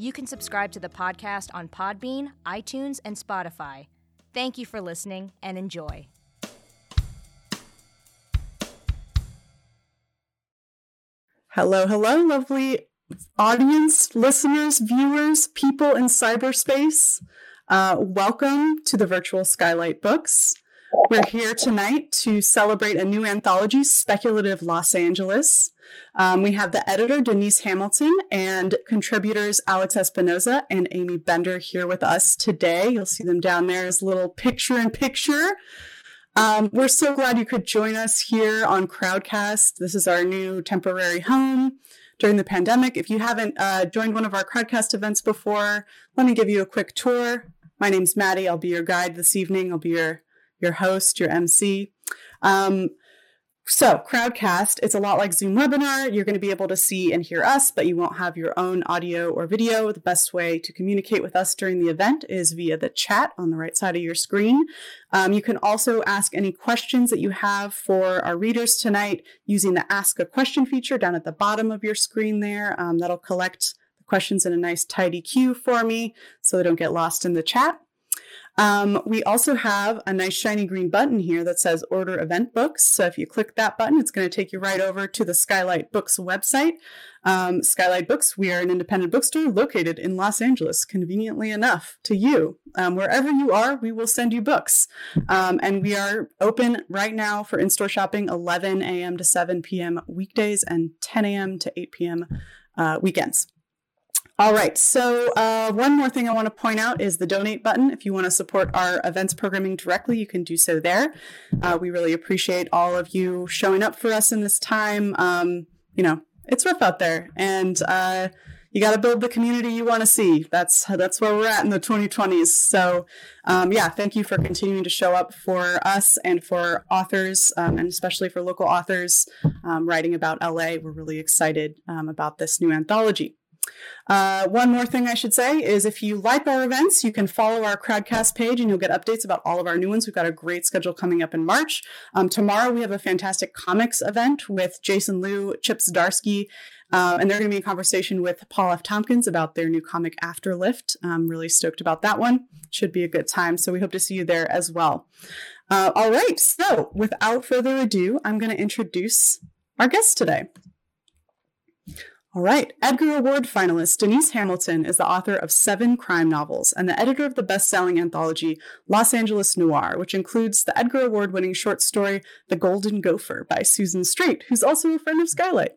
You can subscribe to the podcast on Podbean, iTunes, and Spotify. Thank you for listening and enjoy. Hello, hello, lovely audience, listeners, viewers, people in cyberspace. Uh, welcome to the virtual Skylight Books. We're here tonight to celebrate a new anthology, Speculative Los Angeles. Um, we have the editor, Denise Hamilton, and contributors, Alex Espinoza and Aimee Bender, here with us today. You'll see them down there as little picture in picture. Um, we're so glad you could join us here on Crowdcast. This is our new temporary home during the pandemic. If you haven't uh, joined one of our Crowdcast events before, let me give you a quick tour. My name's Maddie. I'll be your guide this evening. I'll be your your host, your MC. Um, so, Crowdcast, it's a lot like Zoom webinar. You're going to be able to see and hear us, but you won't have your own audio or video. The best way to communicate with us during the event is via the chat on the right side of your screen. Um, you can also ask any questions that you have for our readers tonight using the Ask a Question feature down at the bottom of your screen there. Um, that'll collect the questions in a nice tidy queue for me so they don't get lost in the chat. Um, we also have a nice shiny green button here that says order event books. So if you click that button, it's going to take you right over to the Skylight Books website. Um, Skylight Books, we are an independent bookstore located in Los Angeles, conveniently enough to you. Um, wherever you are, we will send you books. Um, and we are open right now for in store shopping 11 a.m. to 7 p.m. weekdays and 10 a.m. to 8 p.m. Uh, weekends. All right. So, uh, one more thing I want to point out is the donate button. If you want to support our events programming directly, you can do so there. Uh, we really appreciate all of you showing up for us in this time. Um, you know, it's rough out there, and uh, you got to build the community you want to see. That's that's where we're at in the 2020s. So, um, yeah, thank you for continuing to show up for us and for authors, um, and especially for local authors um, writing about LA. We're really excited um, about this new anthology. Uh, one more thing I should say is if you like our events, you can follow our Crowdcast page and you'll get updates about all of our new ones. We've got a great schedule coming up in March. Um, tomorrow, we have a fantastic comics event with Jason Loo, Chip Zdarsky, uh, and they're going to be in conversation with Paul F. Tompkins about their new comic Afterlift. I'm really stoked about that one. Should be a good time. So we hope to see you there as well. Uh, all right. So without further ado, I'm going to introduce our guest today. All right. Edgar Award finalist Denise Hamilton is the author of seven crime novels and the editor of the best selling anthology Los Angeles Noir, which includes the Edgar Award winning short story The Golden Gopher by Susan Straight, who's also a friend of Skylight.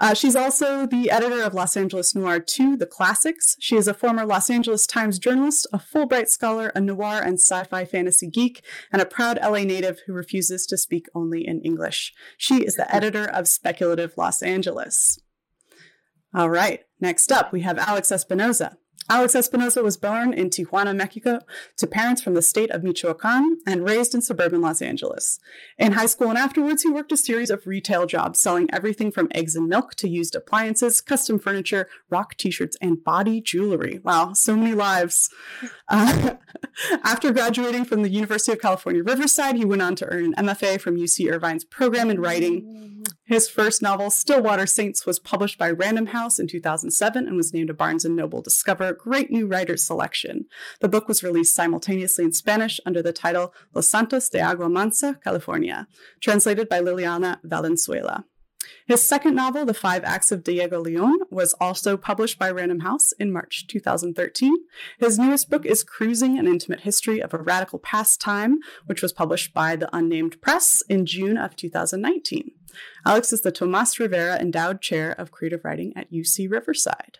Uh, she's also the editor of Los Angeles Noir 2, The Classics. She is a former Los Angeles Times journalist, a Fulbright scholar, a noir and sci fi fantasy geek, and a proud LA native who refuses to speak only in English. She is the editor of Speculative Los Angeles. All right. Next up, we have Alex Espinoza. Alex Espinoza was born in Tijuana, Mexico, to parents from the state of Michoacan and raised in suburban Los Angeles. In high school and afterwards, he worked a series of retail jobs selling everything from eggs and milk to used appliances, custom furniture, rock t shirts, and body jewelry. Wow, so many lives. Uh, after graduating from the University of California, Riverside, he went on to earn an MFA from UC Irvine's program in writing. His first novel, Stillwater Saints, was published by Random House in 2007 and was named a Barnes & Noble Discover Great New Writers Selection. The book was released simultaneously in Spanish under the title Los Santos de Agua Mansa, California, translated by Liliana Valenzuela. His second novel, The Five Acts of Diego Leon, was also published by Random House in March 2013. His newest book is Cruising An Intimate History of a Radical Pastime, which was published by the Unnamed Press in June of 2019. Alex is the Tomas Rivera Endowed Chair of Creative Writing at UC Riverside.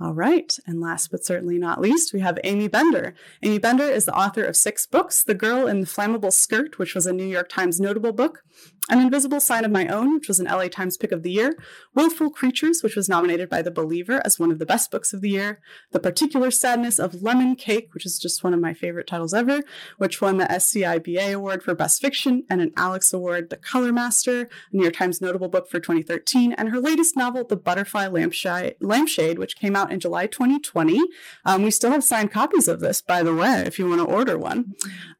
All right. And last but certainly not least, we have Aimee Bender. Aimee Bender is the author of six books The Girl in the Flammable Skirt, which was a New York Times notable book, An Invisible Sign of My Own, which was an LA Times pick of the year, Willful Creatures, which was nominated by The Believer as one of the best books of the year, The Particular Sadness of Lemon Cake, which is just one of my favorite titles ever, which won the SCIBA Award for Best Fiction and an Alex Award, The Color Master, a New York Times notable book for 2013, and her latest novel, The Butterfly Lampshade, Lampshade which came out out in July 2020. Um, we still have signed copies of this, by the way, if you want to order one.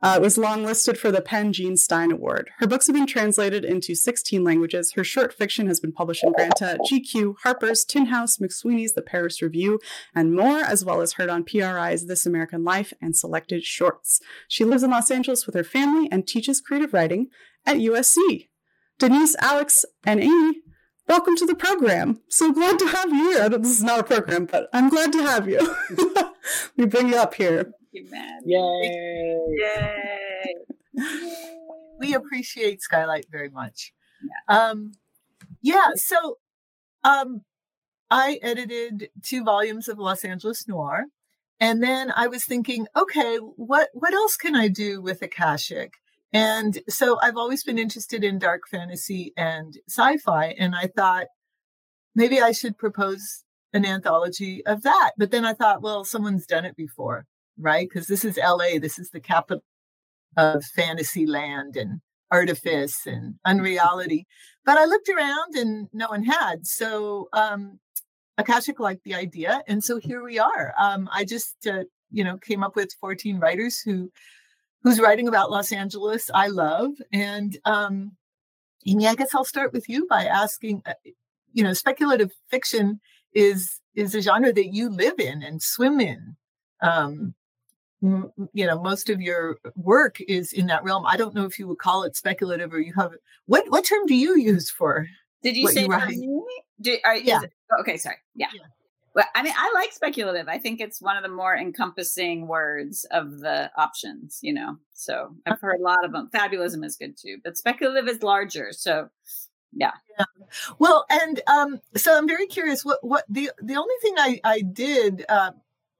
Uh, it was longlisted for the PEN Jean Stein Award. Her books have been translated into 16 languages. Her short fiction has been published in Granta, GQ, Harper's, Tin House, McSweeney's, The Paris Review, and more, as well as heard on PRI's This American Life and selected shorts. She lives in Los Angeles with her family and teaches creative writing at USC. Denise, Alex, and Aimee, welcome to the program. So glad to have you here. This is not a program, but I'm glad to have you. we bring you up here. You, man. Yay! Yay! we appreciate Skylight very much. Yeah. Um, yeah. So, um, I edited two volumes of Los Angeles Noir, and then I was thinking, okay, what what else can I do with Akashic? And so I've always been interested in dark fantasy and sci fi. And I thought maybe I should propose an anthology of that. But then I thought, well, someone's done it before, right? Because this is LA, this is the capital of fantasy land and artifice and unreality. But I looked around and no one had. So um, Akashic liked the idea. And so here we are. Um, I just, uh, you know, came up with 14 writers who who's writing about Los Angeles, I love. And um, Aimee, I guess I'll start with you by asking, uh, you know, speculative fiction is is a genre that you live in and swim in. Um, m- you know, most of your work is in that realm. I don't know if you would call it speculative or you have what what term do you use for? Did you say you are, yeah. It, okay, sorry. Yeah. yeah. Well, I mean, I like speculative. I think it's one of the more encompassing words of the options, you know. So I've heard a lot of them. Fabulism is good too, but speculative is larger. So yeah. yeah. Well, and um, so I'm very curious. What what the the only thing I I did uh,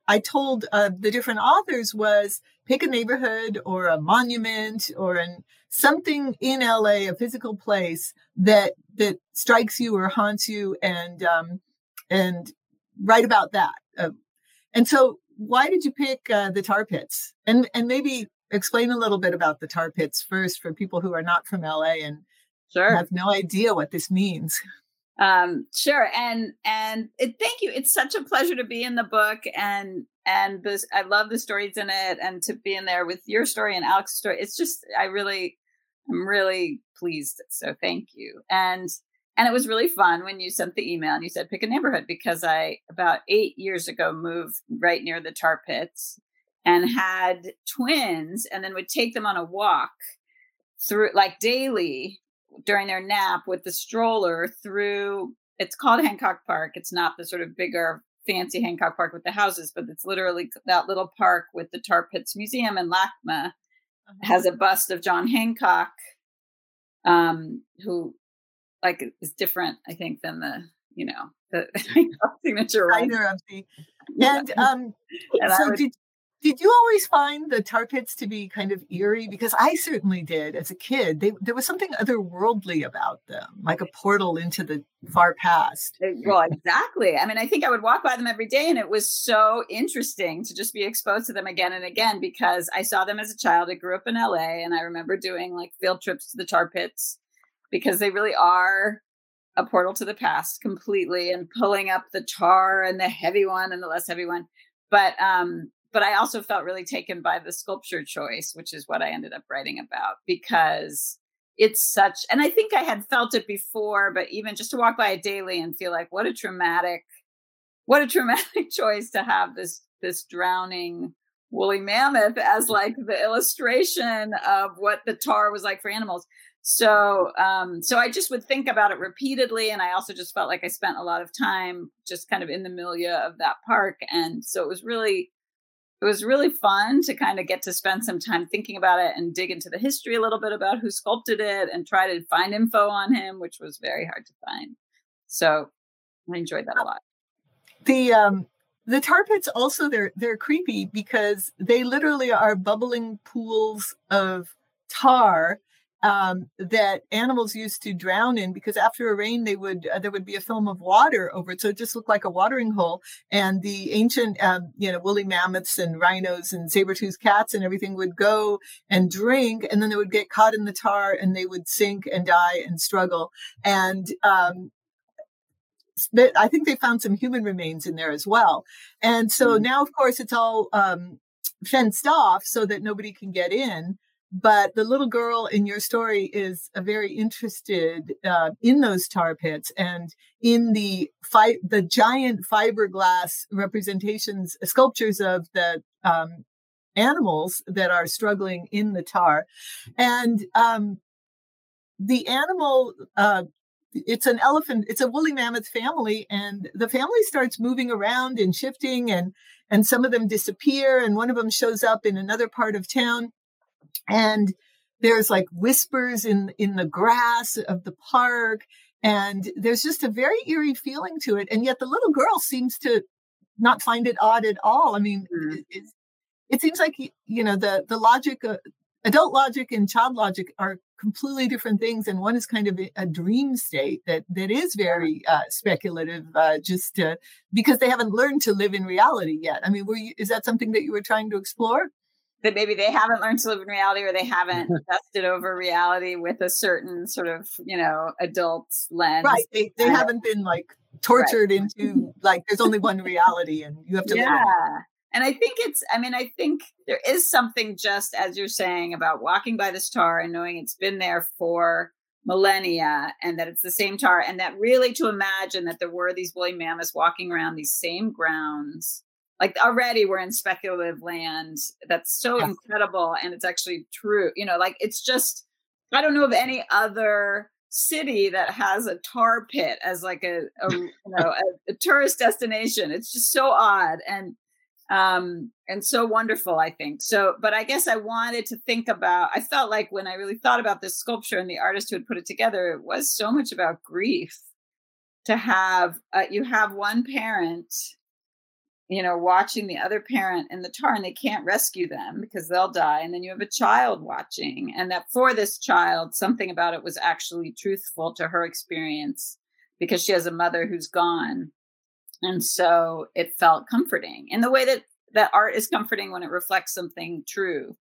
I told uh, the different authors was pick a neighborhood or a monument or an something in LA, a physical place that that strikes you or haunts you, and um, and write about that. Uh, and so, why did you pick uh, the tar pits? And and maybe explain a little bit about the tar pits first for people who are not from LA and sure. have no idea what this means. Um, sure, and and it, thank you. It's such a pleasure to be in the book, and and this I love the stories in it, and to be in there with your story and Alex's story. It's just I really, I'm really pleased. So thank you. And and it was really fun when you sent the email and you said pick a neighborhood because I about eight years ago moved right near the tar pits and had twins and then would take them on a walk through like daily during their nap with the stroller through it's called Hancock Park. It's not the sort of bigger fancy Hancock Park with the houses, but it's literally that little park with the Tar Pits Museum and LACMA uh-huh. has a bust of John Hancock, um, who like is different, I think, than the you know the signature one. of the and um and so would, did did you always find the tar pits to be kind of eerie? Because I certainly did as a kid. They, there was something otherworldly about them, like a portal into the far past. Eh, well, exactly. I mean, I think I would walk by them every day, and it was so interesting to just be exposed to them again and again because I saw them as a child. I grew up in LA, and I remember doing like field trips to the tar pits because they really are a portal to the past completely and pulling up the tar and the heavy one and the less heavy one. But um, but I also felt really taken by the sculpture choice, which is what I ended up writing about because it's such and I think I had felt it before, but even just to walk by it daily and feel like what a traumatic, what a traumatic choice to have this this drowning woolly mammoth as like the illustration of what the tar was like for animals so um so i just would think about it repeatedly and i also just felt like i spent a lot of time just kind of in the milieu of that park and so it was really it was really fun to kind of get to spend some time thinking about it and dig into the history a little bit about who sculpted it and try to find info on him which was very hard to find. So i enjoyed that a lot. The um the tar pits also they're they're creepy because they literally are bubbling pools of tar um, that animals used to drown in because after a rain they would uh, there would be a film of water over it so it just looked like a watering hole and the ancient um, you know woolly mammoths and rhinos and saber-toothed cats and everything would go and drink and then they would get caught in the tar and they would sink and die and struggle and um, I think they found some human remains in there as well. And so mm. now, of course, it's all um, fenced off so that nobody can get in. But the little girl in your story is very interested uh, in those tar pits and in the fi- the giant fiberglass representations, uh, sculptures of the um, animals that are struggling in the tar, and um, the animal uh, it's an elephant it's a woolly mammoth family and the family starts moving around and shifting and and some of them disappear and one of them shows up in another part of town and there's like whispers in in the grass of the park and there's just a very eerie feeling to it and yet the little girl seems to not find it odd at all. I mean mm-hmm. it, it, seems like you know the the logic uh, adult logic and child logic are completely different things and one is kind of a dream state that that is very uh, speculative uh, just to, because they haven't learned to live in reality yet. I mean were you is that something that you were trying to explore that maybe they haven't learned to live in reality or they haven't tested over reality with a certain sort of you know adult lens right they, they haven't been like tortured right. into like there's only one reality and you have to yeah and I think it's, I mean, I think there is something just as you're saying about walking by this tar and knowing it's been there for millennia and that it's the same tar. And that really to imagine that there were these woolly mammoths walking around these same grounds. Like already we're in speculative land. That's so yeah. incredible. And it's actually true. You know, like it's just, I don't know of any other city that has a tar pit as like a, a you know a, a, tourist destination it's just so odd and um and so wonderful i think so but i guess i wanted to think about i felt like when i really thought about this sculpture and the artist who had put it together it was so much about grief to have uh, you have one parent you know watching the other parent in the tar and they can't rescue them because they'll die and then you have a child watching and that for this child something about it was actually truthful to her experience because she has a mother who's gone. And so it felt comforting in the way that that art is comforting when it reflects something true.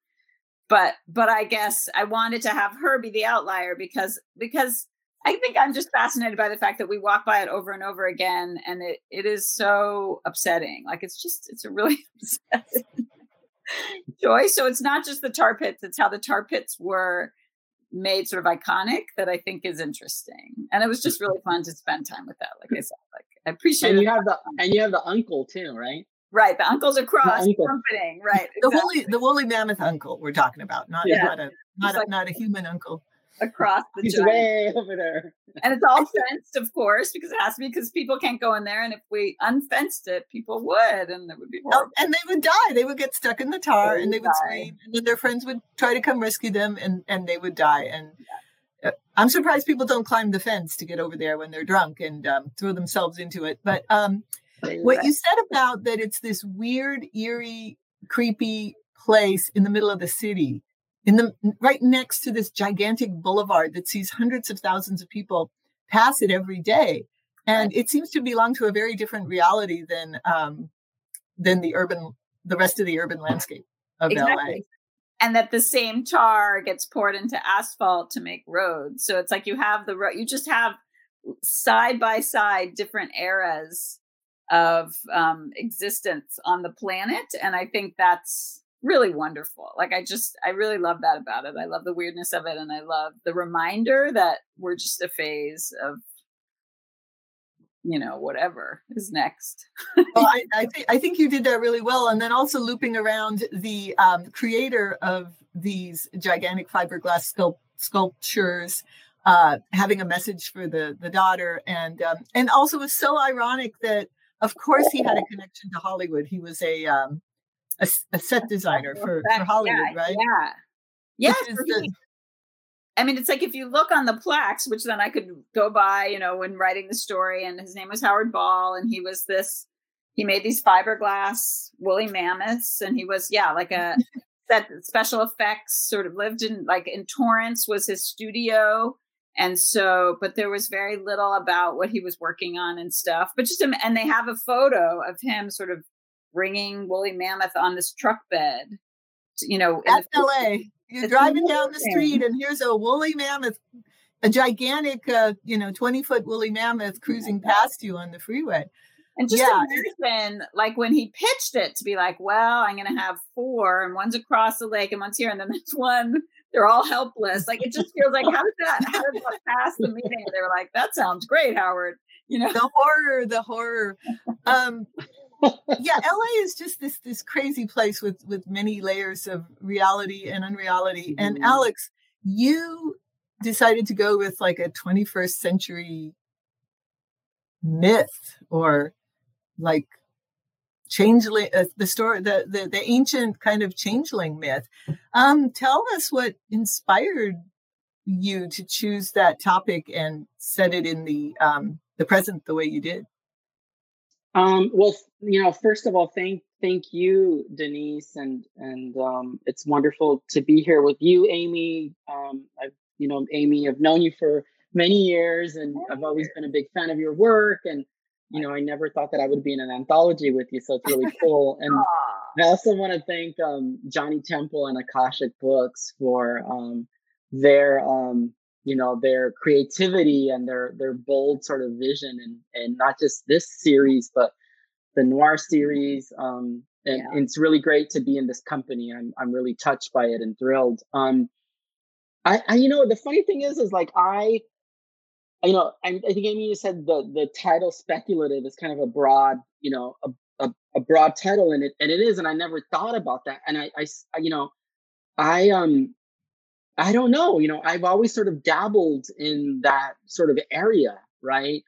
But but i guess i wanted to have her be the outlier because because i think i'm just fascinated by the fact that we walk by it over and over again and it it is so upsetting like it's just it's a really upsetting joy so it's not just the tar pits it's how the tar pits were made sort of iconic that I think is interesting. And it was just really fun to spend time with that. Like I said, like I appreciate and you have the and you have the uncle too, right? Right. The uncle's across uncle. trumpeting. Right. The exactly. woolly the woolly mammoth uncle we're talking about, not, yeah. not a not a, not a human uncle across the He's way over there. And it's all fenced, of course, because it has to be because people can't go in there. And if we unfenced it, people would, and it would be oh, horrible. Oh, and they would die. They would get stuck in the tar they and they would die. scream. And then their friends would try to come rescue them and, and they would die. And yeah. Uh, I'm surprised people don't climb the fence to get over there when they're drunk and um, throw themselves into it. But um, what you said about that it's this weird, eerie, creepy place in the middle of the city in the right next to this gigantic boulevard that sees hundreds of thousands of people pass it every day and it seems to belong to a very different reality than um, than the urban the rest of the urban landscape of exactly. LA. And that the same tar gets poured into asphalt to make roads. So it's like you have the road, you just have side by side different eras of um, existence on the planet. And I think that's really wonderful. Like I just I really love that about it. I love the weirdness of it and I love the reminder that we're just a phase of you know whatever is next well I, I, th- I think you did that really well and then also looping around the um, creator of these gigantic fiberglass sculpt- sculptures, uh, having a message for the the daughter, and um, and also was so ironic that of course he had a connection to Hollywood. He was a um, a, a set designer for, for Hollywood, yeah, right? Yeah. Yes. Which is for the- I mean, it's like if you look on the plaques, which then I could go by, you know, when writing the story, and his name was Howard Ball, and he was this, he made these fiberglass woolly mammoths, and he was, yeah, like a that special effects sort of lived in, like in Torrance was his studio. And so, but there was very little about what he was working on and stuff. But just, and they have a photo of him sort of bringing woolly mammoth on this truck bed, you know, in That's the- LA. You're It's driving down the street, and here's a woolly mammoth, a gigantic, uh, you know, 20 foot woolly mammoth cruising past you on the freeway. And just Yeah. imagine, like when he pitched it to be like, well, I'm going to have four, and one's across the lake, and one's here, and then there's one. They're all helpless. Like it just feels like how did that? How did that pass the meeting? They were like, that sounds great, Howard. You know, the horror the horror um yeah la is just this this crazy place with with many layers of reality and unreality. And Mhm. alex you decided to go with like a 21st century myth or like changeling uh, the story the, the the ancient kind of changeling myth. Um tell us what inspired you to choose that topic and set it in the um the present the way you did Um, well, you know, first of all, thank thank you, Denise, and and um, it's wonderful to be here with you, Aimee. Um, I've you know, Aimee, I've known you for many years, and I've always been a big fan of your work. And you know, I never thought that I would be in an anthology with you, so it's really cool. And I also want to thank um, Johnny Temple and Akashic Books for um, their, um, you know, their creativity and their their bold sort of vision, and and not just this series, but the noir series. Um, and, Yeah. and it's really great to be in this company. I'm I'm really touched by it and thrilled. Um, I, I you know the funny thing is is like I you know, I, I think Aimee you said the the title speculative is kind of a broad, you know, a, a, a broad title, and it and it is, and I never thought about that, and I I you know, I um, I don't know, you know, I've always sort of dabbled in that sort of area, right,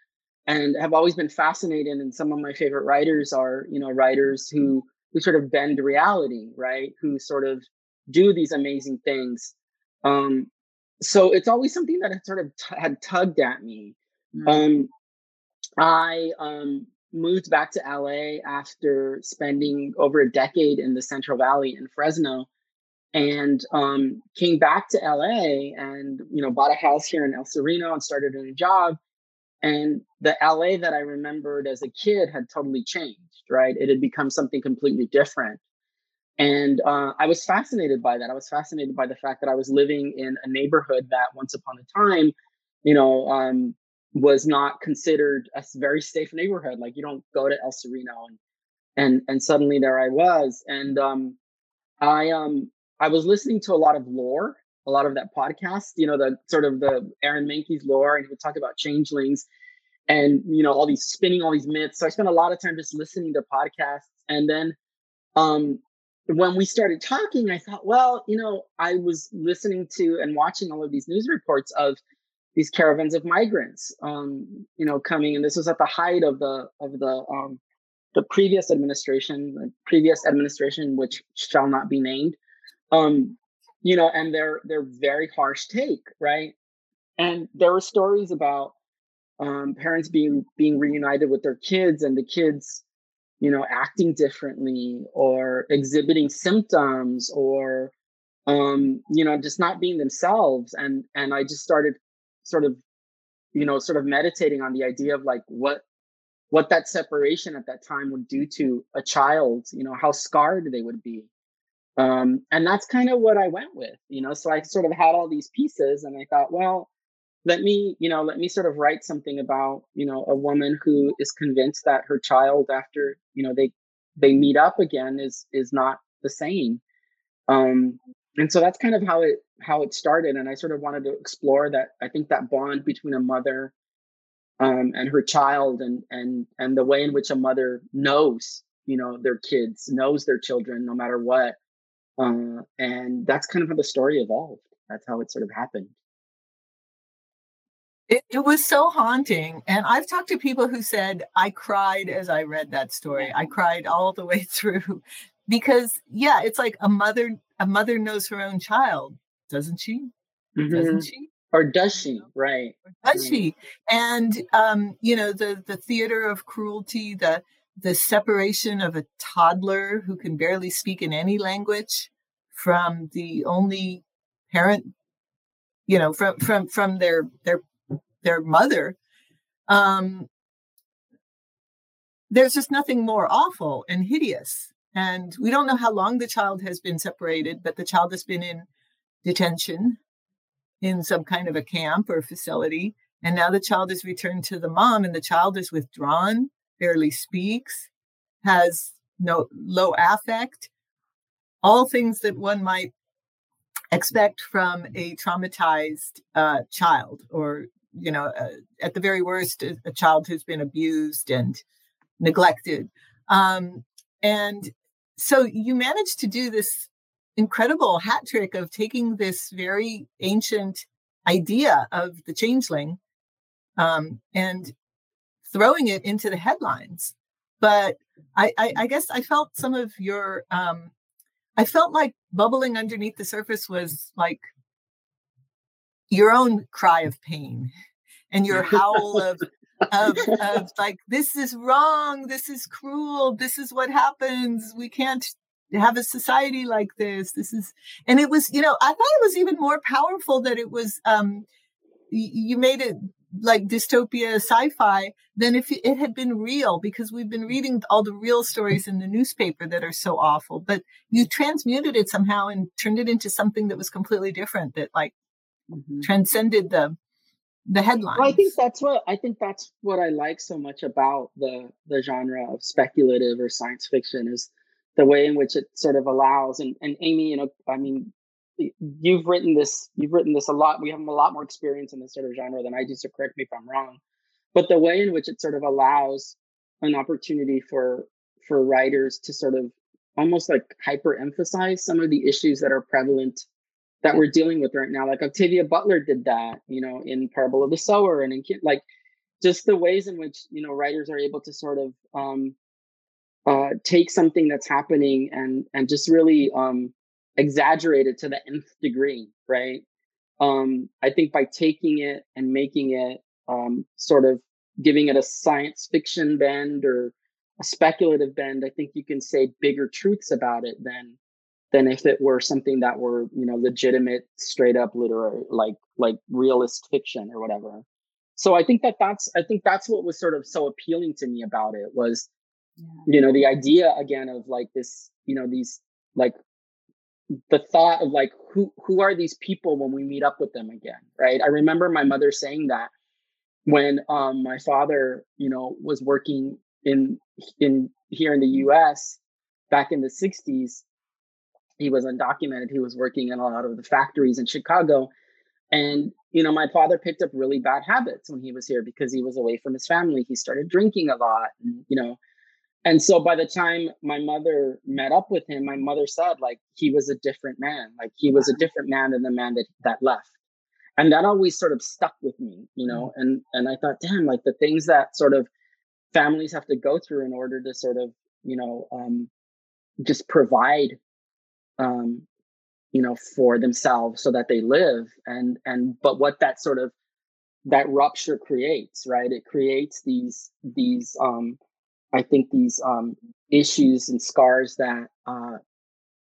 and have always been fascinated, and some of my favorite writers are, you know, writers who who sort of bend reality, right, who sort of do these amazing things. Um, so it's always something that had sort of t- had tugged at me. Mm. Um, I um, moved back to LA after spending over a decade in the Central Valley in Fresno, and um, came back to LA and you know bought a house here in El Sereno and started a new job. And the LA that I remembered as a kid had totally changed. Right, it had become something completely different. And uh, I was fascinated by that. I was fascinated by the fact that I was living in a neighborhood that once upon a time, you know, um, was not considered a very safe neighborhood. Like you don't go to El Sereno and and and suddenly there I was. And um, I um I was listening to a lot of lore, a lot of that podcast, you know, the sort of the Aaron Mahnke's lore, and he would talk about changelings and you know all these spinning all these myths. So I spent a lot of time just listening to podcasts, and then um when we started talking, I thought, well, you know, I was listening to and watching all of these news reports of these caravans of migrants, um, you know, coming, and this was at the height of the of the um, the previous administration, the previous administration, which shall not be named, um, you know, and they're they're very harsh take, right? And there were stories about um, parents being being reunited with their kids, and the kids you know acting differently or exhibiting symptoms or um you know just not being themselves and and i just started sort of you know sort of meditating on the idea of like what what that separation at that time would do to a child you know how scarred they would be um and that's kind of what i went with you know so i sort of had all these pieces and i thought well let me you know let me sort of write something about you know a woman who is convinced that her child after you know they they meet up again is is not the same. Um and so that's kind of how it how it started and i sort of wanted to explore that i think that bond between a mother um and her child and and and the way in which a mother knows you know their kids knows their children no matter what uh and that's kind of how the story evolved that's how it sort of happened. It, it was so haunting. And I've talked to people who said, I cried as I read that story. I cried all the way through because, yeah, it's like a mother, a mother knows her own child, doesn't she? Mm-hmm. Doesn't she? Or does she? Right. Or does she? And, um, you know, the, the theater of cruelty, the, the separation of a toddler who can barely speak in any language from the only parent you know from from from their their their mother um there's just nothing more awful and hideous. And we don't know how long the child has been separated but the child has been in detention in some kind of a camp or facility. And now the child is returned to the mom and the child is withdrawn barely speaks has no low affect. All things that one might expect from a traumatized uh, child or you know uh, at the very worst a, a, child who's been abused and neglected. Um, and so you managed to do this incredible hat trick of taking this very ancient idea of the changeling um, and throwing it into the headlines but I, I, I, guess I felt some of your um, I felt like bubbling underneath the surface was like your own cry of pain and your howl of, of, of like, this is wrong. This is cruel. This is what happens. We can't have a society like this. This is, and it was, you know, I thought it was even more powerful that it was, um, you made it like dystopia sci-fi than if it had been real because we've been reading all the real stories in the newspaper that are so awful but you transmuted it somehow and turned it into something that was completely different that like mm-hmm. transcended the the headlines well, i think that's what i think that's what i like so much about the the genre of speculative or science fiction is the way in which it sort of allows and and aimee you know i mean you've written this you've written this a lot we have a lot more experience in this sort of genre than i do so correct me if i'm wrong. But the way in which it sort of allows an opportunity for for writers to sort of almost like hyper emphasize some of the issues that are prevalent that we're dealing with right now like octavia butler did that you know in parable of the sower and in like just the ways in which you know writers are able to sort of um uh take something that's happening and and just really um exaggerated to the nth degree, right? Um, I think by taking it and making it um, sort of giving it a science fiction bend or a speculative bend, I think you can say bigger truths about it than than if it were something that were you know legitimate, straight up literary, like like realist fiction or whatever. So I think that that's I think that's what was sort of so appealing to me about it was, yeah. you know, the idea again of like this, you know, these like the thought of like who who are these people when we meet up with them again right? I remember my mother saying that when um my father you know was working in in here in the us back in the 60s he was undocumented. He was working in a lot of the factories in chicago. And you know my father picked up really bad habits when he was here because he was away from his family. He started drinking a lot and you know and so by the time my mother met up with him my mother said like he was a different man. Like he was a different man than the man that that left. And that always sort of stuck with me you know? Mm-hmm. and and i thought damn like the things that sort of families have to go through in order to sort of you know um just provide um you know for themselves so that they live. And and but what that sort of that rupture creates right? It creates these these um I think these um, issues and scars that uh,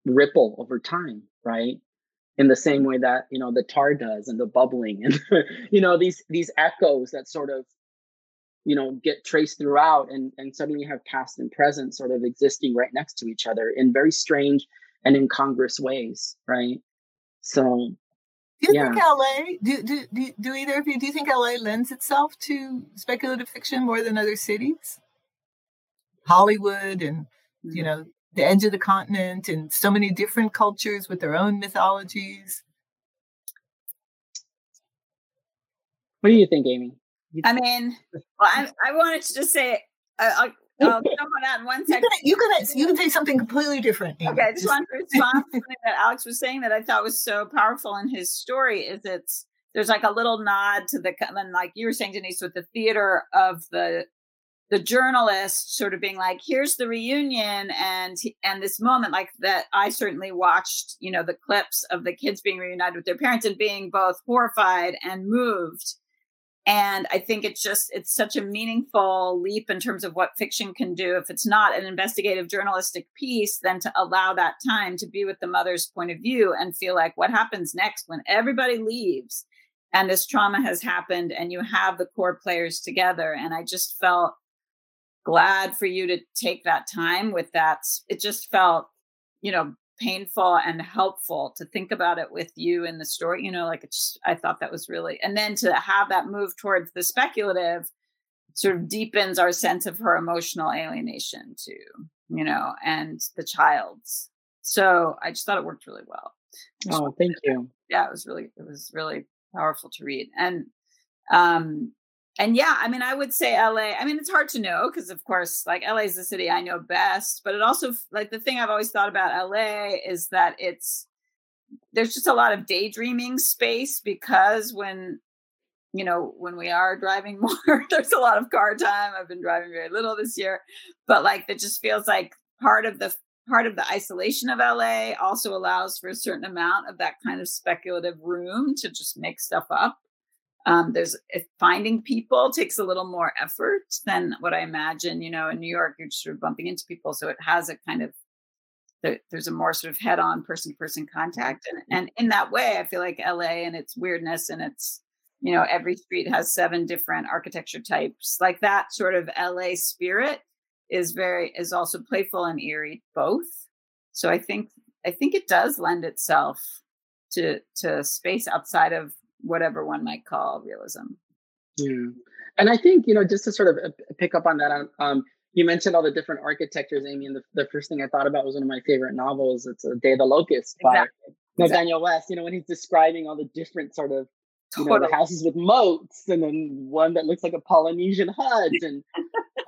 ripple over time, right? In the same way that you know the tar does, and the bubbling, and you know these these echoes that sort of you know get traced throughout, and and suddenly have past and present sort of existing right next to each other in very strange and incongruous ways, right? So do you yeah. think LA do, do do do either of you do you think LA lends itself to speculative fiction more than other cities? Hollywood and you mm-hmm. know the edge of the continent and so many different cultures with their own mythologies. What do you think, Aimee? I mean, well, I, I wanted to just say, uh, I'll jump on that in one You can, you can you can say something completely different. Aimee. Okay, I just Just- wanted to respond to something that Alex was saying that I thought was so powerful in his story. Is it's there's like a little nod to the and like you were saying, Denise, with the theater of the the journalist sort of being like, "Here's the reunion," and and this moment like that. I certainly watched, you know, the clips of the kids being reunited with their parents and being both horrified and moved and i think it's just it's such a meaningful leap in terms of what fiction can do if it's not an investigative journalistic piece then to allow that time to be with the mother's point of view and feel like what happens next when everybody leaves and this trauma has happened and you have the core players together and i just felt glad for you to take that time with that. It just felt you know painful and helpful to think about it with you in the story you know like it just i thought that was really and then to have that move towards the speculative sort of deepens our sense of her emotional alienation too you know and the child's. So i just thought it worked really well. Oh, thank you. yeah it was really it was really powerful to read. And um and yeah i mean i would say la i mean it's hard to know because of course like la is the city i know best but it also like the thing i've always thought about la is that it's there's just a lot of daydreaming space because when you know when we are driving more there's a lot of car time. I've been driving very little this year but like it just feels like part of the part of the isolation of la also allows for a certain amount of that kind of speculative room to just make stuff up um, there's finding people takes a little more effort than what I imagine. You know, in New York, you're sort of bumping into people, so it has a kind of there's a more sort of head-on person-to-person contact, and and in that way, I feel like LA and its weirdness and its you know every street has seven different architecture types, like that sort of LA spirit is very is also playful and eerie both. So I think I think it does lend itself to to space outside of whatever one might call realism. Yeah. And I think, you know, just to sort of uh, pick up on that, um, um, you mentioned all the different architectures, Aimee, and the, the first thing I thought about was one of my favorite novels. It's A Day of the Locust by Exactly. Nathanael West, you know, when he's describing all the different sort of, you know, the houses with moats and then one that looks like a Polynesian hut and,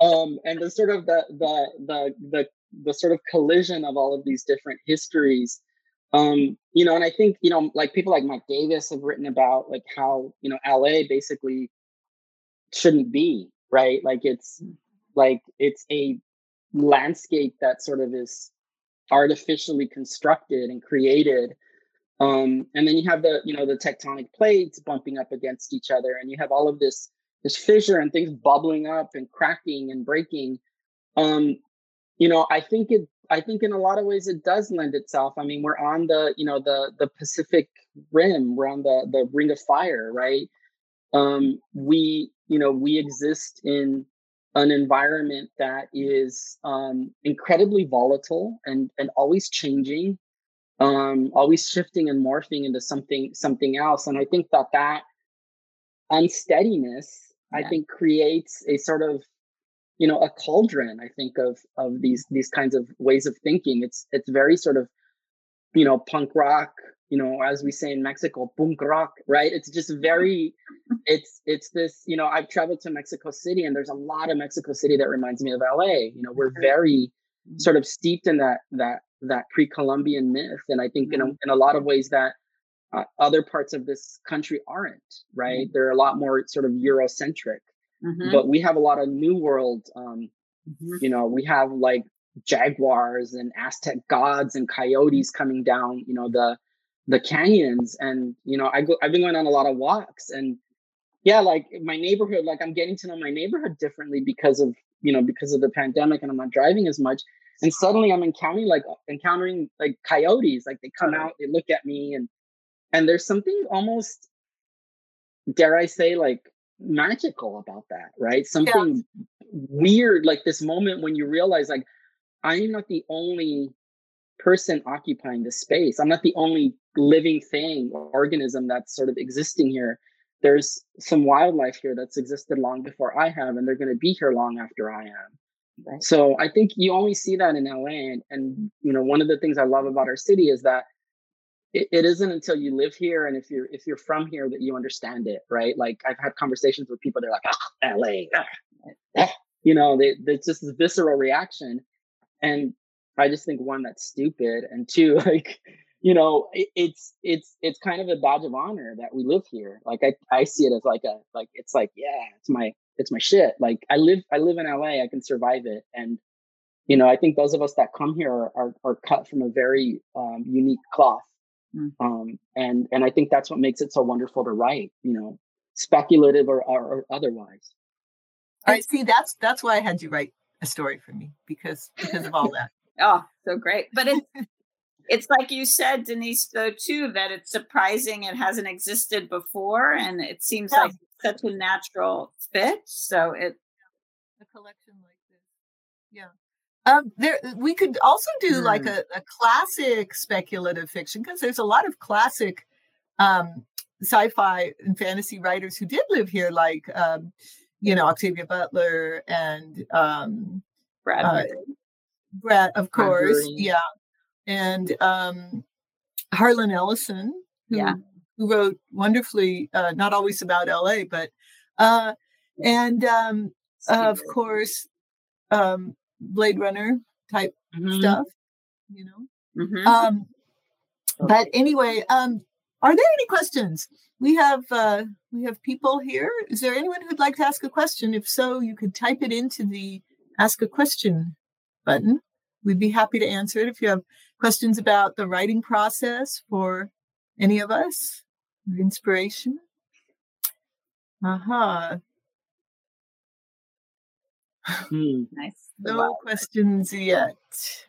um, and the sort of the, the, the, the, the sort of collision of all of these different histories um you know and i think you know like people like mike davis have written about like how you know la basically shouldn't be right? Like it's like it's a landscape that sort of is artificially constructed and created. Um and then you have the you know the tectonic plates bumping up against each other and you have all of this this fissure and things bubbling up and cracking and breaking. Um you know i think it i think in a lot of ways it does lend itself. I mean we're on the you know the the pacific rim we're on the the ring of fire right? Um we you know we exist in an environment that is um incredibly volatile and and always changing um always shifting and morphing into something something else. And i think that that unsteadiness i think creates a sort of you know a cauldron i think of of these these kinds of ways of thinking. It's it's very sort of you know punk rock you know as we say in mexico punk rock right? It's just very it's it's this you know i've traveled to mexico city and there's a lot of mexico city that reminds me of la you know we're very mm-hmm. sort of steeped in that that that pre-columbian myth. And i think in a, mm-hmm. in a lot of ways that uh, other parts of this country aren't right? Mm-hmm. They're a lot more sort of eurocentric Mhm, but we have a lot of new world um mhm. you know we have like jaguars and aztec gods and coyotes coming down you know the the canyons and you know i go i've been going on a lot of walks and yeah like my neighborhood like i'm getting to know my neighborhood differently because of you know because of the pandemic and i'm not driving as much and suddenly i'm encountering like encountering like coyotes like they come out they look at me and and there's something almost dare i say like magical about that right? Something weird like this moment when you realize like i'm not the only person occupying this space. I'm not the only living thing or organism that's sort of existing here. There's some wildlife here that's existed long before i have and they're going to be here long after i am. Right. so i think you only see that in la and, and you know one of the things i love about our city is that it, it isn't until you live here and if you're if you're from here that you understand it right like i've had conversations with people they're like ah, la ah, ah," you know, they, it's just this visceral reaction. And I just think one, that's stupid. And two, like, you know, it, it's, it's, it's kind of a badge of honor that we live here. Like I, I see it as like a, like, it's like, yeah, it's my, it's my shit. Like I live, I live in LA, I can survive it. And, you know, I think those of us that come here are, are, are cut from a very um, unique cloth. Mm. Um, and, and I think that's what makes it so wonderful to write, you know, speculative or, or, or otherwise. All right. See, that's that's why I had you write a story for me because because of all that. oh, so great. But it's it's like you said, Denise, though, too, that it's surprising it hasn't existed before, and it seems yeah. like such a natural fit. So it a collection like this, yeah. Um, there we could also do mm. like a, a classic speculative fiction because there's a lot of classic um, sci-fi and fantasy writers who did live here, like um, you know Octavia Butler and um, Brad. Uh, Brad, of course, yeah, and um, Harlan Ellison, who, yeah. who wrote wonderfully, uh, not always about LA, but uh, and um, of course, um, Blade Runner type mm-hmm. stuff, you know. Mm-hmm. Um, but anyway, um, are there any questions? We have uh, we have people here. Is there anyone who'd like to ask a question? If so, you could type it into the ask a question button. We'd be happy to answer it if you have questions about the writing process for any of us inspiration. Aha. Uh-huh. Hmm. Nice. No questions yet.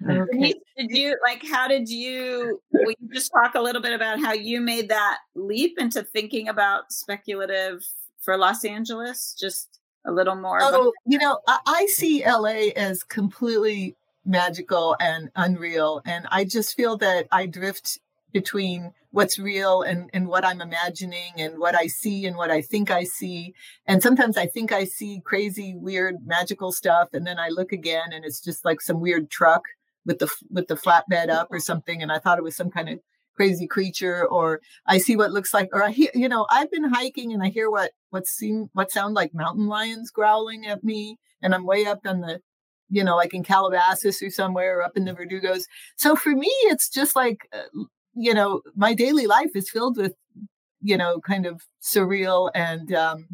Okay. Did you like? How did you? Will you just talk a little bit about how you made that leap into thinking about speculative for Los Angeles? Just a little more. Oh, you know, I, I see LA as completely magical and unreal, and I just feel that I drift between what's real and, and what I'm imagining and what I see and what I think I see. And sometimes I think I see crazy, weird, magical stuff, and then I look again and it's just like some weird truck with the with the flatbed up or something, and I thought it was some kind of crazy creature or I see what looks like or I hear you know I've been hiking and I hear what what seem what sound like mountain lions growling at me and I'm way up on the you know like in Calabasas or somewhere or up in the Verdugos so for me it's just like uh, you know, my daily life is filled with, you know, kind of surreal and um,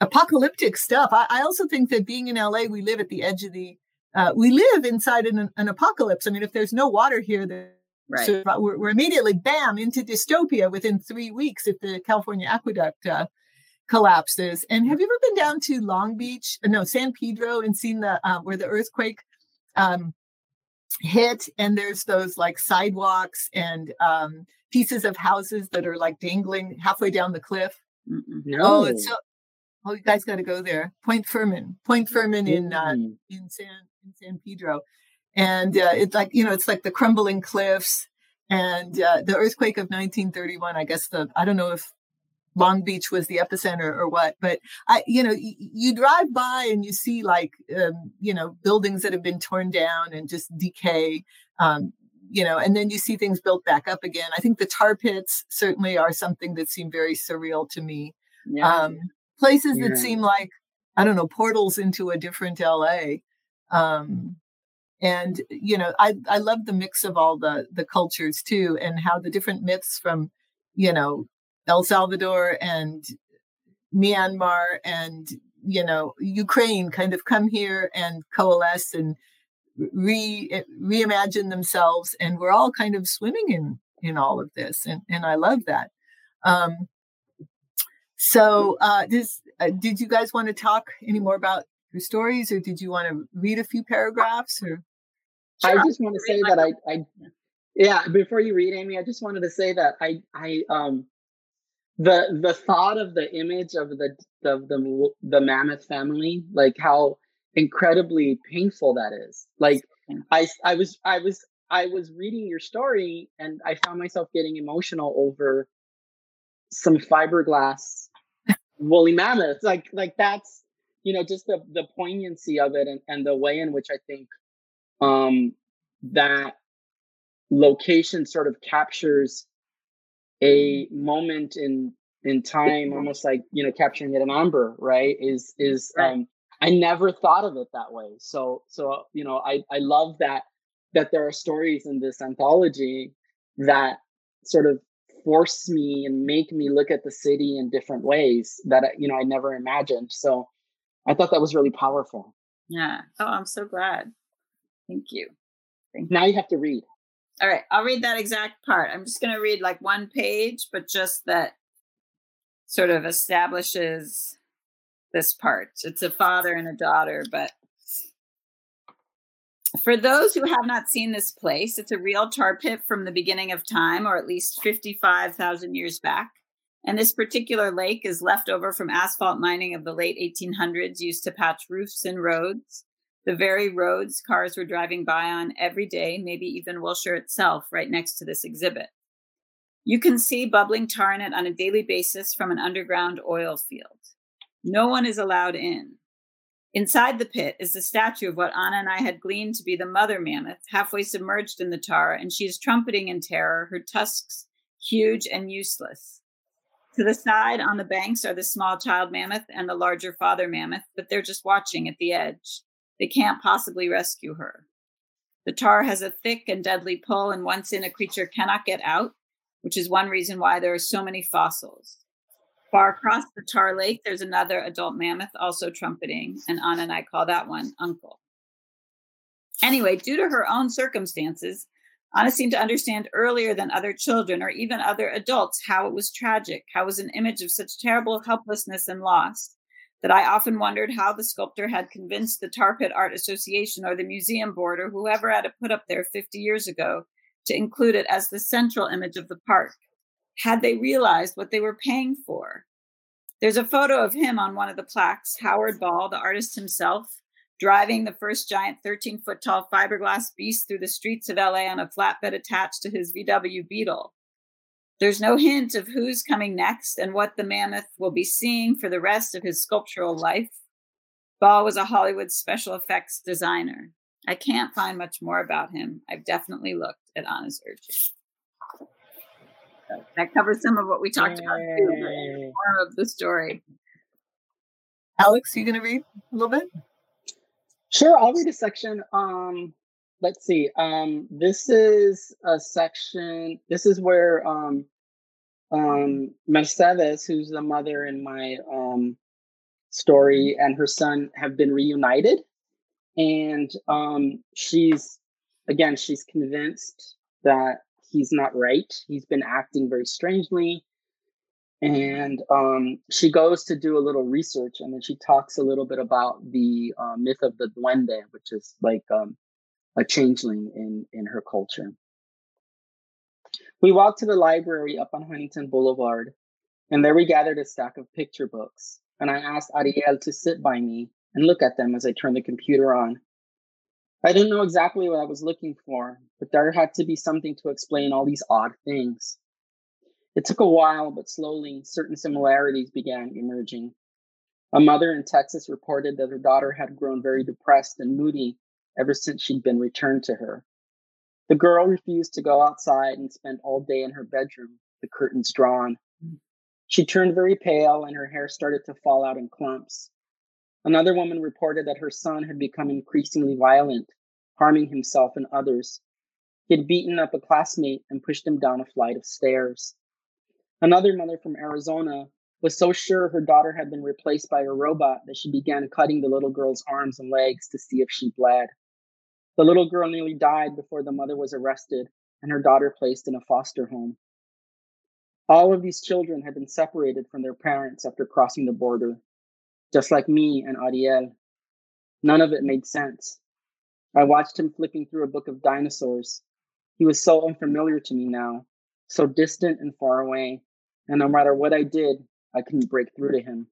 apocalyptic stuff. I, I, also think that being in LA, we live at the edge of the, uh, we live inside an, an, apocalypse. I mean, if there's no water here, right. so we're, we're, immediately bam into dystopia within three weeks if the California aqueduct uh, collapses. And have you ever been down to Long Beach? No, San Pedro, and seen the uh, where the earthquake um, hit and there's those like sidewalks and um, pieces of houses that are like dangling halfway down the cliff. No. Oh, it's so, oh, you guys got to go there. Point Fermin, Point Fermin in uh, in San in San Pedro, and uh, it's like you know it's like the crumbling cliffs and uh, the earthquake of 1931. I guess the I don't know if Long Beach was the epicenter or what. But I, you know, y- you drive by and you see like, um, you know, buildings that have been torn down and just decay. Um, you know, and then you see things built back up again. I think the tar pits certainly are something that seem very surreal to me. Yeah. Um, places yeah. that seem like, I don't know, portals into a different LA. Um, and you know, I I love the mix of all the the cultures too, and how the different myths from you know El Salvador and Myanmar and you know Ukraine kind of come here and coalesce and re reimagine themselves, and we're all kind of swimming in in all of this, and and I love that. Um, so, uh, this, uh, did you guys want to talk any more about your stories, or did you want to read a few paragraphs? Or sure. I just want to say that I, I, yeah. Before you read, Aimee, I just wanted to say that I, I, um, the the thought of the image of the of the the mammoth family like how incredibly painful that is. Like i i was i was i was reading your story and i found myself getting emotional over some fiberglass woolly mammoths. Like like that's you know just the the poignancy of it and, and the way in which i think um that location sort of captures a moment in in time almost like you know capturing it in amber right is is um I never thought of it that way. So so you know, I I love that that there are stories in this anthology that sort of force me and make me look at the city in different ways that you know I never imagined. So I thought that was really powerful. Yeah. Oh, I'm so glad. Thank you. Thank you. Now you have to read. All right, I'll read that exact part. I'm just going to read like one page, but just that sort of establishes this part. It's a father and a daughter, but for those who have not seen this place, it's a real tar pit from the beginning of time, or at least 55,000 years back. And this particular lake is left over from asphalt mining of the late 1800s used to patch roofs and roads. The very roads cars were driving by on every day, maybe even Wilshire itself, right next to this exhibit. You can see bubbling tar in it on a daily basis from an underground oil field. No one is allowed in. Inside the pit is the statue of what Anna and I had gleaned to be the mother mammoth, halfway submerged in the tar, and she is trumpeting in terror, her tusks huge and useless. To the side on the banks are the small child mammoth and the larger father mammoth, but they're just watching at the edge. They can't possibly rescue her. The tar has a thick and deadly pull, and once in, a creature cannot get out, which is one reason why there are so many fossils. Far across the tar lake, there's another adult mammoth also trumpeting, and Anna and I call that one Uncle. Anyway, due to her own circumstances, Anna seemed to understand earlier than other children or even other adults how it was tragic, how it was an image of such terrible helplessness and loss, that I often wondered how the sculptor had convinced the Tar Pit Art Association or the museum board or whoever had it put up there 50 years ago to include it as the central image of the park had they realized what they were paying for. There's a photo of him on one of the plaques, Howard Ball, the artist himself, driving the first giant 13 foot tall fiberglass beast through the streets of LA on a flatbed attached to his VW Beetle. There's no hint of who's coming next and what the mammoth will be seeing for the rest of his sculptural life. Ball was a Hollywood special effects designer. I can't find much more about him. I've definitely looked at Anna's urging. So that covers some of what we talked Yay. about too, more of the story. Alex, you gonna read a little bit? Sure, I'll read a section. Um, let's see. Um, this is a section. This is where um, um, Mercedes, who's the mother in my um, story, and her son have been reunited, and um, she's again, she's convinced that he's not right. He's been acting very strangely. And um, she goes to do a little research and then she talks a little bit about the uh, myth of the duende, which is like um, a changeling in, in her culture. We walked to the library up on Huntington Boulevard, and there we gathered a stack of picture books. And I asked Ariel to sit by me and look at them as I turned the computer on. I didn't know exactly what I was looking for, but there had to be something to explain all these odd things. It took a while, but slowly certain similarities began emerging. A mother in Texas reported that her daughter had grown very depressed and moody ever since she'd been returned to her. The girl refused to go outside and spent all day in her bedroom, the curtains drawn. She turned very pale and her hair started to fall out in clumps. Another woman reported that her son had become increasingly violent, harming himself and others. He had beaten up a classmate and pushed him down a flight of stairs. Another mother from Arizona was so sure her daughter had been replaced by a robot that she began cutting the little girl's arms and legs to see if she bled. The little girl nearly died before the mother was arrested and her daughter placed in a foster home. All of these children had been separated from their parents after crossing the border just like me and Ariel. None of it made sense. I watched him flipping through a book of dinosaurs. He was so unfamiliar to me now, so distant and far away, and no matter what I did, I couldn't break through to him.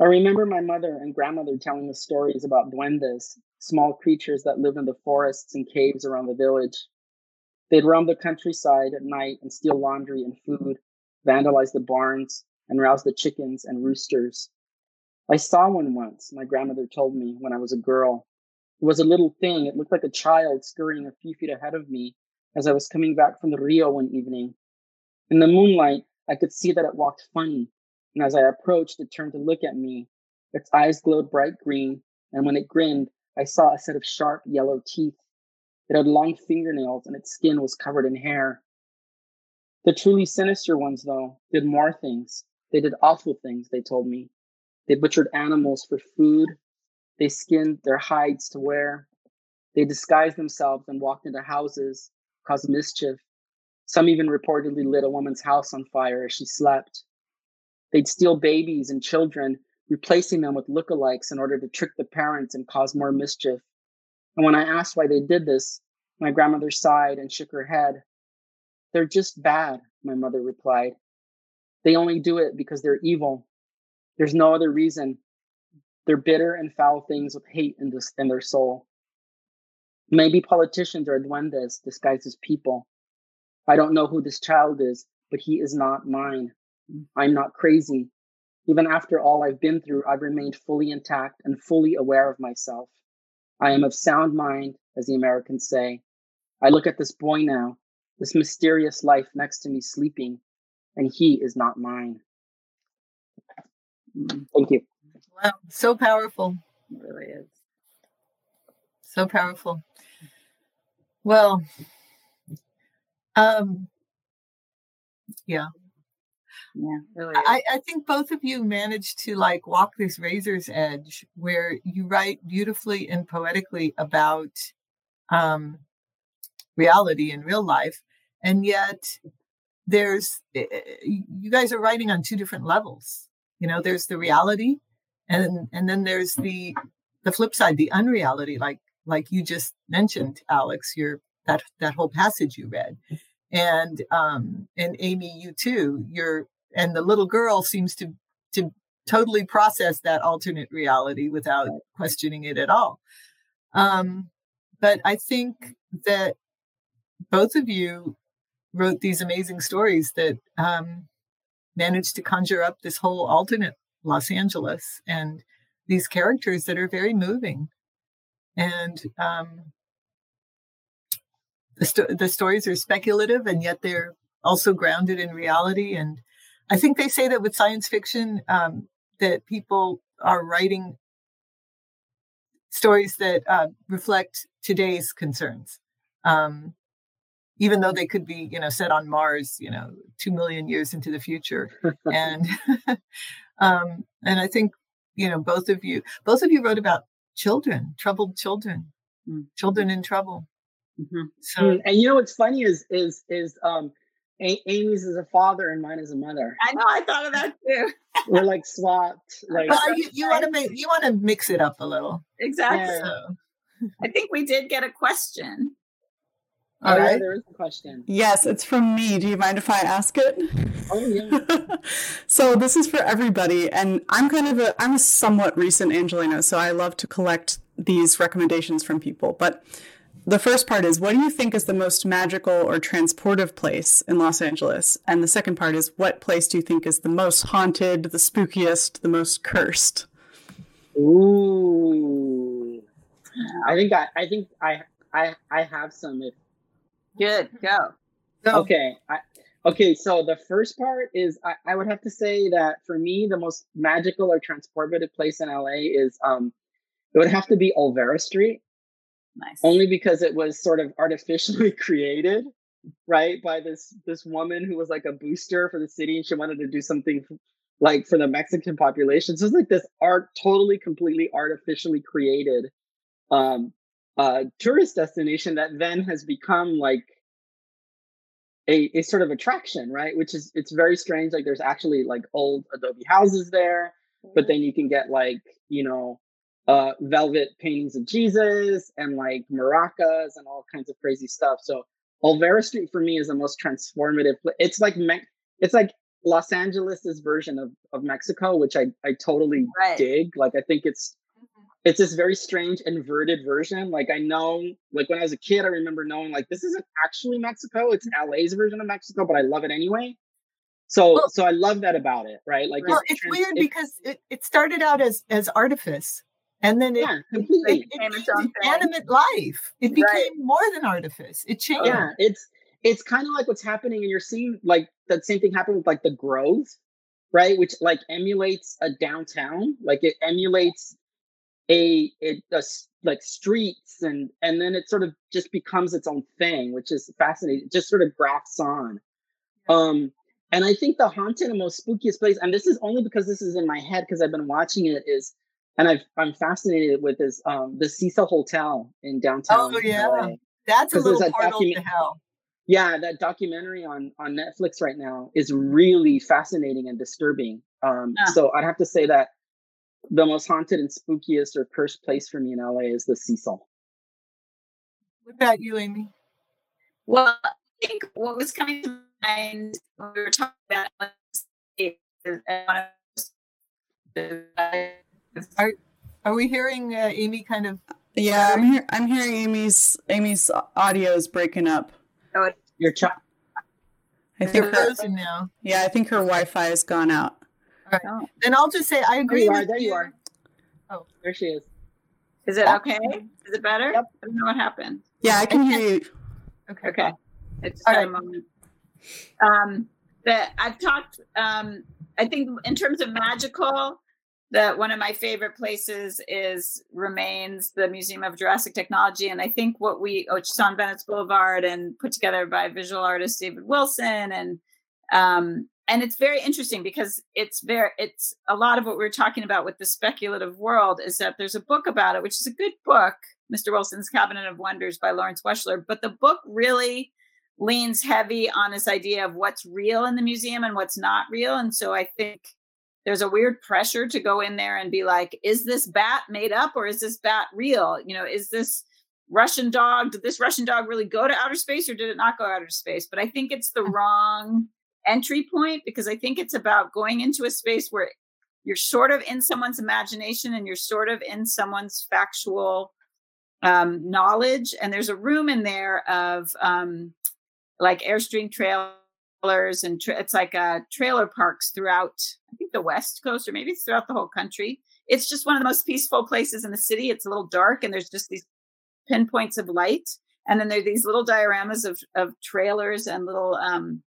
I remember my mother and grandmother telling us stories about duendes, small creatures that live in the forests and caves around the village. They'd roam the countryside at night and steal laundry and food, vandalize the barns, and rouse the chickens and roosters. I saw one once, my grandmother told me when I was a girl. It was a little thing. It looked like a child scurrying a few feet ahead of me as I was coming back from the Rio one evening. In the moonlight, I could see that it walked funny, and as I approached, it turned to look at me, Its eyes glowed bright green, and when it grinned, I saw a set of sharp yellow teeth. It had long fingernails, and its skin was covered in hair. The truly sinister ones, though, did more things. They did awful things, they told me. They butchered animals for food. They skinned their hides to wear. They disguised themselves and walked into houses, caused mischief. Some even reportedly lit a woman's house on fire as she slept. They'd steal babies and children, replacing them with lookalikes in order to trick the parents and cause more mischief. And when I asked why they did this, my grandmother sighed and shook her head. They're just bad, my mother replied. They only do it because they're evil. There's no other reason. They're bitter and foul things with hate in, this, in their soul. Maybe politicians are duendes disguised as people. I don't know who this child is, but he is not mine. I'm not crazy. Even after all I've been through, I've remained fully intact and fully aware of myself. I am of sound mind, as the Americans say. I look at this boy now, this mysterious life next to me sleeping, and he is not mine. Thank you. Wow, so powerful. It really is. So powerful. Well, um, yeah. Yeah, really. I, I think both of you managed to like walk this razor's edge where you write beautifully and poetically about um, reality in real life, and yet there's eh, eh, you guys are writing on two different levels. You know, there's the reality, and and then there's the the flip side, the unreality, like like you just mentioned, Alex, your that that whole passage you read, and um and Aimee, you too. You're and the little girl seems to to totally process that alternate reality without questioning it at all. Um, but I think that both of you wrote these amazing stories that um, managed to conjure up this whole alternate Los Angeles and these characters that are very moving. And um, the, sto- the stories are speculative and yet they're also grounded in reality. And I think they say that with science fiction, um, that people are writing stories that uh, reflect today's concerns. Um, even though they could be, you know, set on Mars, you know, two million years into the future, and um, and I think, you know, both of you, both of you wrote about children, troubled children, mm. children in trouble. Mm-hmm. So, and you know what's funny is is is um, a- Aimee's is a father and mine is a mother. I know. I thought of that too. We're like swapped. Like well, you, you want to make you want to mix it up a little. Exactly. Yeah. So. I think we did get a question. Oh, All right. Yeah, there is a question. Yes, it's from me. Do you mind if I ask it? Oh yeah. so this is for everybody, and I'm kind of a I'm a somewhat recent Angeleno, so I love to collect these recommendations from people. But the first part is, what do you think is the most magical or transportive place in Los Angeles? And the second part is, what place do you think is the most haunted, the spookiest, the most cursed? Ooh. I think I, I think I I I have some if Good. Go. Okay. I, okay. So the first part is I, I would have to say that for me, the most magical or transportative place in LA is um, it would have to be Olvera Street. Nice. Only because it was sort of artificially created, right, by this this woman who was like a booster for the city, and she wanted to do something like for the Mexican population. So it's like this art, totally, completely artificially created um, uh, tourist destination that then has become like a, a sort of attraction, right? Which is it's very strange. Like there's actually like old adobe houses there, but then you can get like you know uh, velvet paintings of Jesus and like maracas and all kinds of crazy stuff. So Olvera Street for me is the most transformative. It's like Me- it's like Los Angeles's version of of Mexico, which I I totally right. dig. Like I think it's it's this very strange inverted version. Like I know, like when I was a kid, I remember knowing like this isn't actually Mexico; it's LA's version of Mexico, but I love it anyway. So, well, so I love that about it, right? Like, well, it's, it's weird it, because it, it started out as as artifice, and then it, yeah, completely it, it, it animate life. It became right. more than artifice. It changed. Yeah, it's it's kind of like what's happening, and you're seeing like that same thing happen with like the Grove, right? Which like emulates a downtown, like it emulates a it a, like streets and and then it sort of just becomes its own thing, which is fascinating. It just sort of grafts on. Um, and I think the haunted and most spookiest place, and this is only because this is in my head because I've been watching it, is and I've, I'm fascinated with is um, the Cecil Hotel in downtown. Oh yeah, LA. that's a little portal docu- to hell. Yeah, that documentary on on Netflix right now is really fascinating and disturbing. Um, yeah. So I'd have to say that the most haunted and spookiest or cursed place for me in LA is the Cecil. What about you, Aimee? Well, I think what was coming to mind when we were talking about are are we hearing uh, Aimee kind of? Yeah, I'm here. I'm hearing Aimee's Aimee's audio is breaking up. Oh, your chat. I think her, now. Yeah, I think her Wi-Fi has gone out. All right. Oh. Then I'll just say I agree. There you are. There you are. Oh, there she is. Is it okay? Is it better? Yep. I don't know what happened. Yeah, I can hear you. Okay. Okay. It's All right. a moment. Um, that I've talked. Um, I think in terms of magical, that one of my favorite places is remains the Museum of Jurassic Technology, and I think what we which is on Venice Boulevard and put together by visual artist David Wilson, and um, and it's very interesting because it's very it's a lot of what we are talking about with the speculative world is that there's a book about it, which is a good book, Mr. Wilson's Cabinet of Wonders by Lawrence Weschler, but the book really leans heavy on this idea of what's real in the museum and what's not real, and so I think there's a weird pressure to go in there and be like, is this bat made up or is this bat real? You know, is this Russian dog, did this Russian dog really go to outer space or did it not go outer space? But I think it's the wrong entry point because I think it's about going into a space where you're sort of in someone's imagination and you're sort of in someone's factual um, knowledge. And there's a room in there of um, like Airstream Trail and tra- it's like uh, trailer parks throughout i think the west coast or maybe it's throughout the whole country. It's just one of the most peaceful places in the city. It's a little dark and there's just these pinpoints of light. And then there are these little dioramas of, of trailers and little um,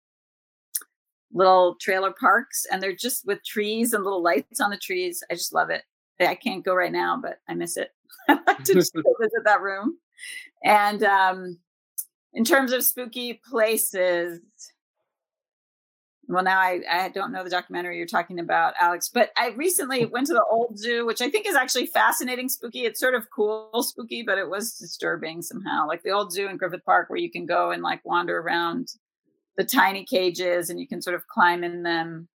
little trailer parks. And they're just with trees and little lights on the trees. I just love it. I can't go right now but i miss it. I like to visit that room. And um, in terms of spooky places well now I, I don't know the documentary you're talking about alex but i recently went to the old zoo which i think is actually fascinating spooky. It's sort of cool spooky but it was disturbing somehow. Like the old zoo in griffith park where you can go and like wander around the tiny cages and you can sort of climb in them.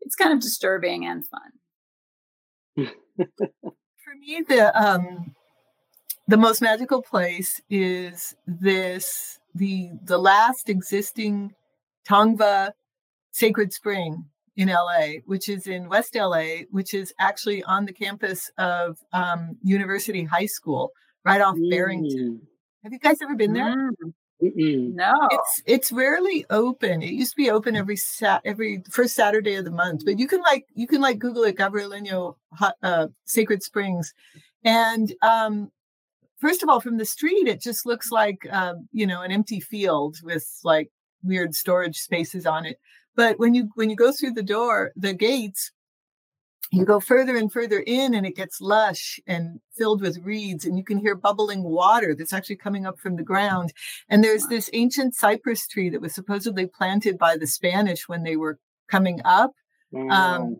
It's kind of disturbing and fun. For me the um the most magical place is this the the last existing tongva Sacred Spring in LA, which is in West LA, which is actually on the campus of um, University High School, right off mm. Barrington. Have you guys ever been there? Mm. No, it's it's rarely open. It used to be open every sat every first Saturday of the month, but you can like you can like Google it, Gabrielino uh, Sacred Springs, and um, first of all, from the street, it just looks like uh, you know an empty field with like weird storage spaces on it. But when you when you go through the door, the gates, you go further and further in and it gets lush and filled with reeds and you can hear bubbling water that's actually coming up from the ground. And there's this ancient cypress tree that was supposedly planted by the spanish when they were coming up um,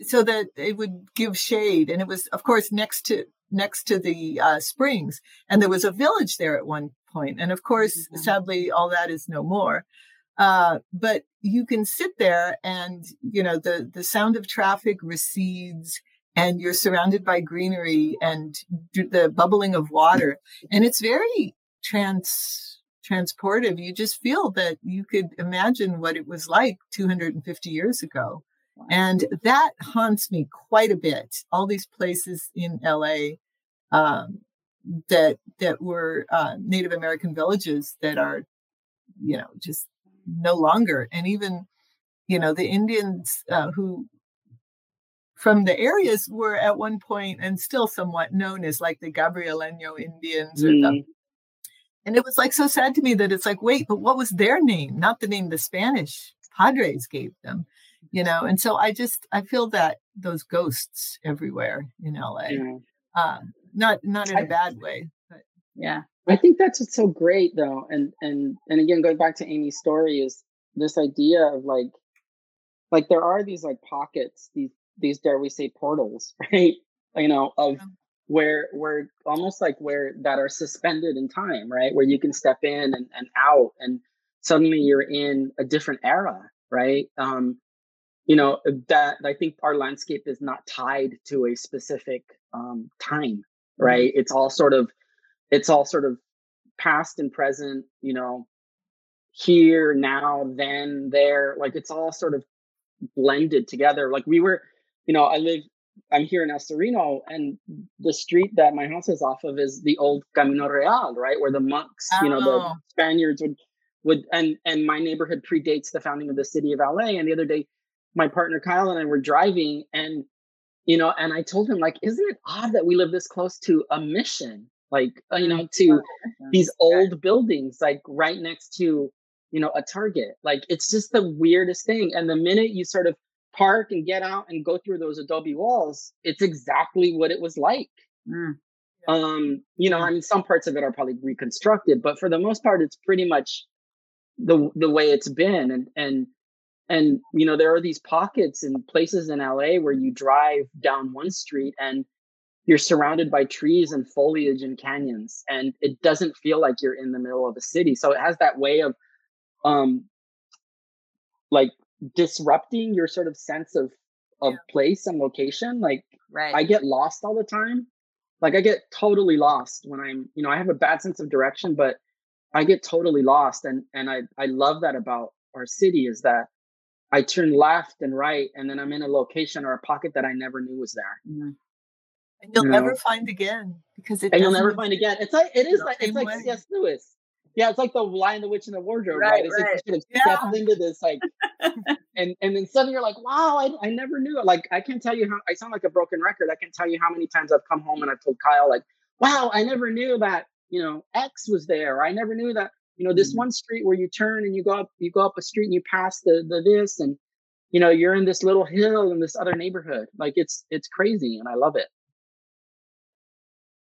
so that it would give shade. And it was of course next to next to the uh, springs. And there was a village there at one point. And of course mm-hmm. sadly all that is no more uh, but you can sit there and, you know, the, the sound of traffic recedes and you're surrounded by greenery and the bubbling of water. And it's very trans, transportive. You just feel that you could imagine what it was like 250 years ago. And that haunts me quite a bit. All these places in LA um, that that were uh, Native American villages that are, you know, just no longer. And even, you know, the Indians uh, who from the areas were at one point and still somewhat known as like the Gabrielino Indians or mm. the and it was like so sad to me that it's like, wait, but what was their name? Not the name the Spanish Padres gave them. you know. And so I just I feel that those ghosts everywhere in LA. Yeah. Uh, not not in a bad way, but Yeah. I think that's what's so great though. And and and again going back to Aimee's story is this idea of like like there are these like pockets, these these dare we say portals, right? You know, of where where almost like where that are suspended in time, right? Where you can step in and, and out and suddenly you're in a different era, right? Um, you know, that I think our landscape is not tied to a specific um time, right? It's all sort of it's all sort of past and present, you know, here, now, then, there. Like it's all sort of blended together. Like we were, you know, I live, I'm here in El Sereno, and the street that my house is off of is the old Camino Real, right, where the monks, you know, the Oh. Spaniards would would and and my neighborhood predates the founding of the city of LA. And the other day, my partner Kyle and I were driving, and you know, and I told him like, isn't it odd that we live this close to a mission? Like, uh, you know, to these old buildings like right next to you know a target. Like it's just the weirdest thing and the minute you sort of park and get out and go through those adobe walls it's exactly what it was like. Mm. um you know i mean some parts of it are probably reconstructed but for the most part it's pretty much the the way it's been and and and you know there are these pockets and places in LA where you drive down one street and you're surrounded by trees and foliage and canyons and it doesn't feel like you're in the middle of a city so it has that way of um like disrupting your sort of sense of of place and location like Right. I get lost all the time. Like I get totally lost when I'm, you know, I have a bad sense of direction, but I get totally lost. And and I I love that about our city is that I turn left and right, and then I'm in a location or a pocket that I never knew was there, Mhm. And you'll You never find again because it and you'll never find again. It's like it is like it's like way. C.S. Lewis. Yeah, it's like the Lion, the Witch, and the Wardrobe, right? Right, It's like right. you sort of Yeah. into this like, and and then suddenly you're like, wow, I, I never knew it. Like I can't tell you how I sound like a broken record. I can't tell you how many times I've come home and I've told Kyle like, wow, I never knew that you know X was there. I never knew that you know this Mhm. one street where you turn and you go up you go up a street and you pass the the this and you know you're in this little hill in this other neighborhood. Like it's it's crazy and I love it.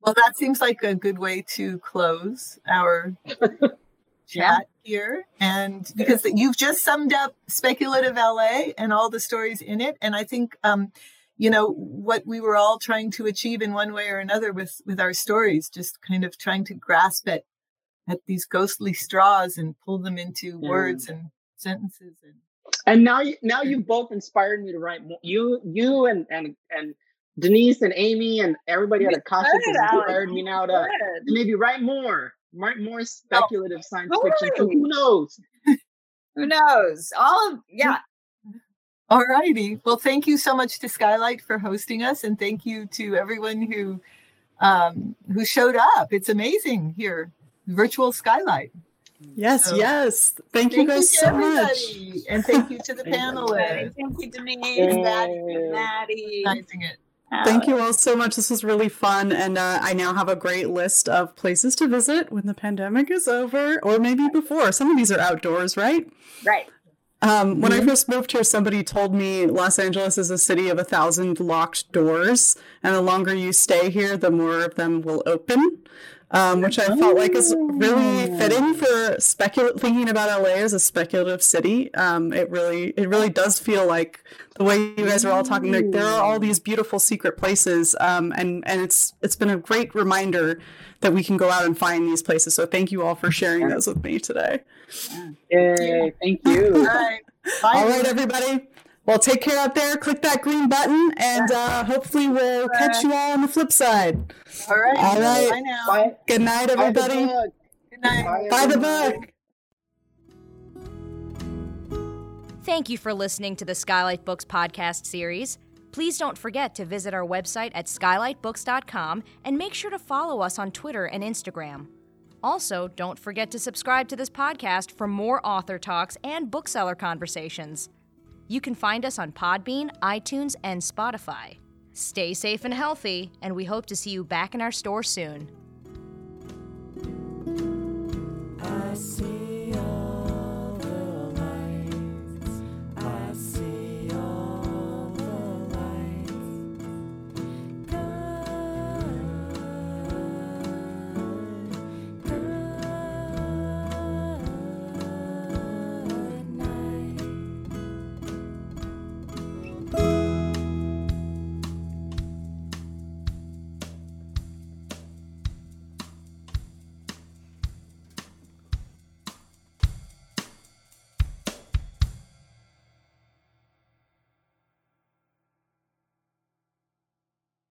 Well, that seems like a good way to close our chat here. And because you've just summed up speculative LA and all the stories in it. And I think, um, you know, what we were all trying to achieve in one way or another with, with our stories, just kind of trying to grasp at, at these ghostly straws and pull them into Yeah. words and sentences. And And now, you, now you've both inspired me to write more. You, you, and and and Denise and Aimee and everybody at Akashic Good, has Alex. inspired me now to, Good. maybe write more, write more speculative science fiction. So who knows? Who knows? All of yeah. All righty. Well, thank you so much to Skylight for hosting us, and thank you to everyone who um, who showed up. It's amazing here, virtual Skylight. Yes, So- yes. Thank, you guys to so much. and thank you to the panelists. Thank you, Denise. Yay. Maddie. Maddie. Thank you all so much. This was really fun. And uh, I now have a great list of places to visit when the pandemic is over, or maybe before. Some of these are outdoors, right? Right. Um, when I first moved here, somebody told me Los Angeles is a city of a thousand locked doors, and the longer you stay here, the more of them will open. Um, which I felt like is really fitting for specul- thinking about LA as a speculative city. Um, it really, it really does feel like the way you guys are all talking. Like there are all these beautiful secret places, um, and and it's it's been a great reminder that we can go out and find these places. So thank you all for sharing those with me today. Yay! Thank you. right. Bye. All right, everybody. Well, take care out there. Click that green button, and uh, hopefully we'll catch you all on the flip side. All right. All right. Bye now. Bye. Good night, everybody. Good night. Bye, Buy the book. Thank you for listening to the Skylight Books podcast series. Please don't forget to visit our website at skylightbooks.com and make sure to follow us on Twitter and Instagram. Also, don't forget to subscribe to this podcast for more author talks and bookseller conversations. You can find us on Podbean, iTunes, and Spotify. Stay safe and healthy, and we hope to see you back in our store soon. I see all the lights. I see.